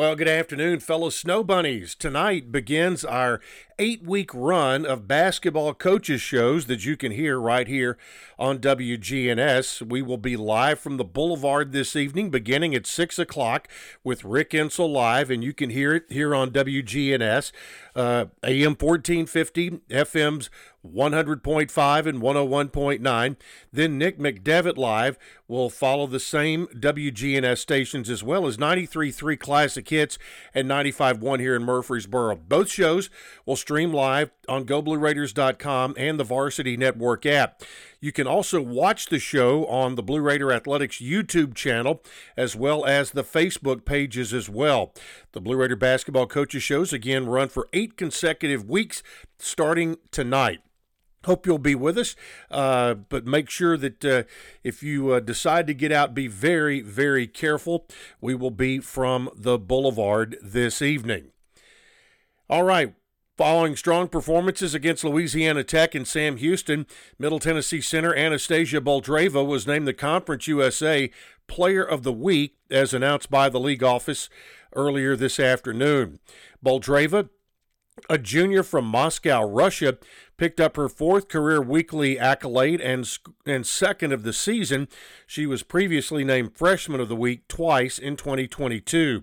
Well, good afternoon, fellow snow bunnies. Tonight begins our eight week run of basketball coaches shows that you can hear right here on WGNS. We will be live from the Boulevard this evening, beginning at 6 o'clock with Rick Insell live, and you can hear it here on WGNS, uh, AM 1450, FM's 100.5 and 101.9. Then Nick McDevitt live will follow the same WGNS stations as well as 93.3 Classic Hits and 95.1 here in Murfreesboro. Both shows will stream live on GoBlueRaiders.com and the Varsity Network app. You can also watch the show on the Blue Raider Athletics YouTube channel as well as the Facebook pages as well. The Blue Raider Basketball Coaches shows again run for eight consecutive weeks starting tonight. Hope you'll be with us, uh, but make sure that uh, if you uh, decide to get out, be very, very careful. We will be from the Boulevard this evening. All right, Following strong performances against Louisiana Tech and Sam Houston, Middle Tennessee center Anastasia Boldyreva was named the Conference USA Player of the Week, as announced by the league office earlier this afternoon. Boldyreva, a junior from Moscow, Russia, picked up her fourth career weekly accolade and, and second of the season. She was previously named Freshman of the Week twice in 2022.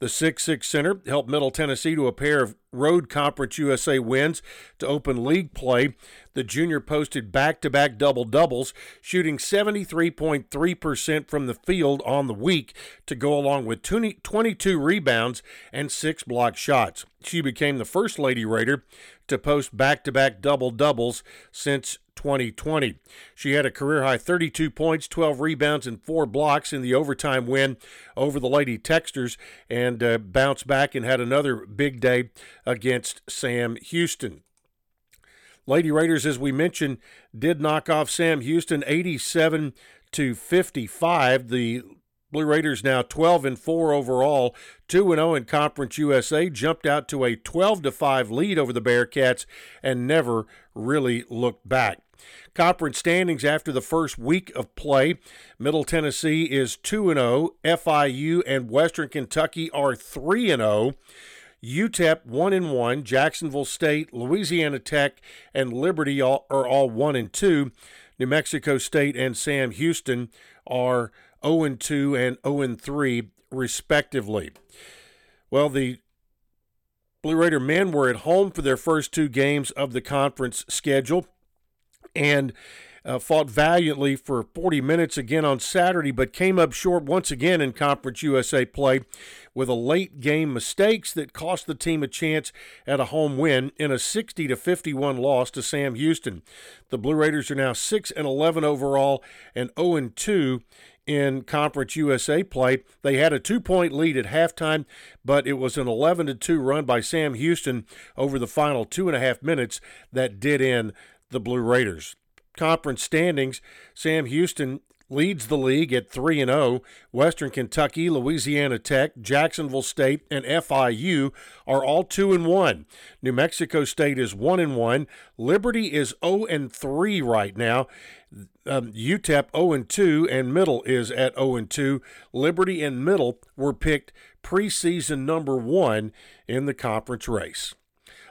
The 6'6 center helped Middle Tennessee to a pair of Road Conference USA wins to open league play. The junior posted back to back double doubles, shooting 73.3% from the field on the week to go along with 20, 22 rebounds and six block shots. She became the first Lady Raider to post back to back double doubles since 2020. She had a career high 32 points, 12 rebounds, and four blocks in the overtime win over the Lady Techsters and uh, bounced back and had another big day against Sam Houston. Lady Raiders, as we mentioned, did knock off Sam Houston 87 to 55. The Blue Raiders now 12 and 4 overall, 2 and 0 in Conference USA, jumped out to a 12 to 5 lead over the Bearcats and never really looked back. Conference standings after the first week of play. Middle Tennessee is 2 and 0, FIU and Western Kentucky are 3 and 0. UTEP 1 and 1, Jacksonville State, Louisiana Tech and Liberty are all 1 and 2. New Mexico State and Sam Houston are 0 2 and 0 3, respectively. Well, the Blue Raider men were at home for their first two games of the conference schedule and uh, fought valiantly for 40 minutes again on Saturday, but came up short once again in Conference USA play with a late game mistakes that cost the team a chance at a home win in a 60 to 51 loss to Sam Houston. The Blue Raiders are now 6 and 11 overall and 0 and 2 in Conference USA play. They had a two point lead at halftime, but it was an 11 2 run by Sam Houston over the final two and a half minutes that did in the Blue Raiders. Conference standings Sam Houston leads the league at 3 and 0. Western Kentucky, Louisiana Tech, Jacksonville State, and FIU are all 2 and 1. New Mexico State is 1 and 1. Liberty is 0 and 3 right now. Um, UTEP 0 and 2 and Middle is at 0 and 2. Liberty and Middle were picked preseason number 1 in the conference race.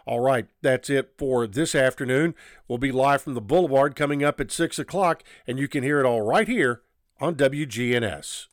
All right, that's it for this afternoon. We'll be live from the Boulevard coming up at 6 o'clock, and you can hear it all right here on WGNS.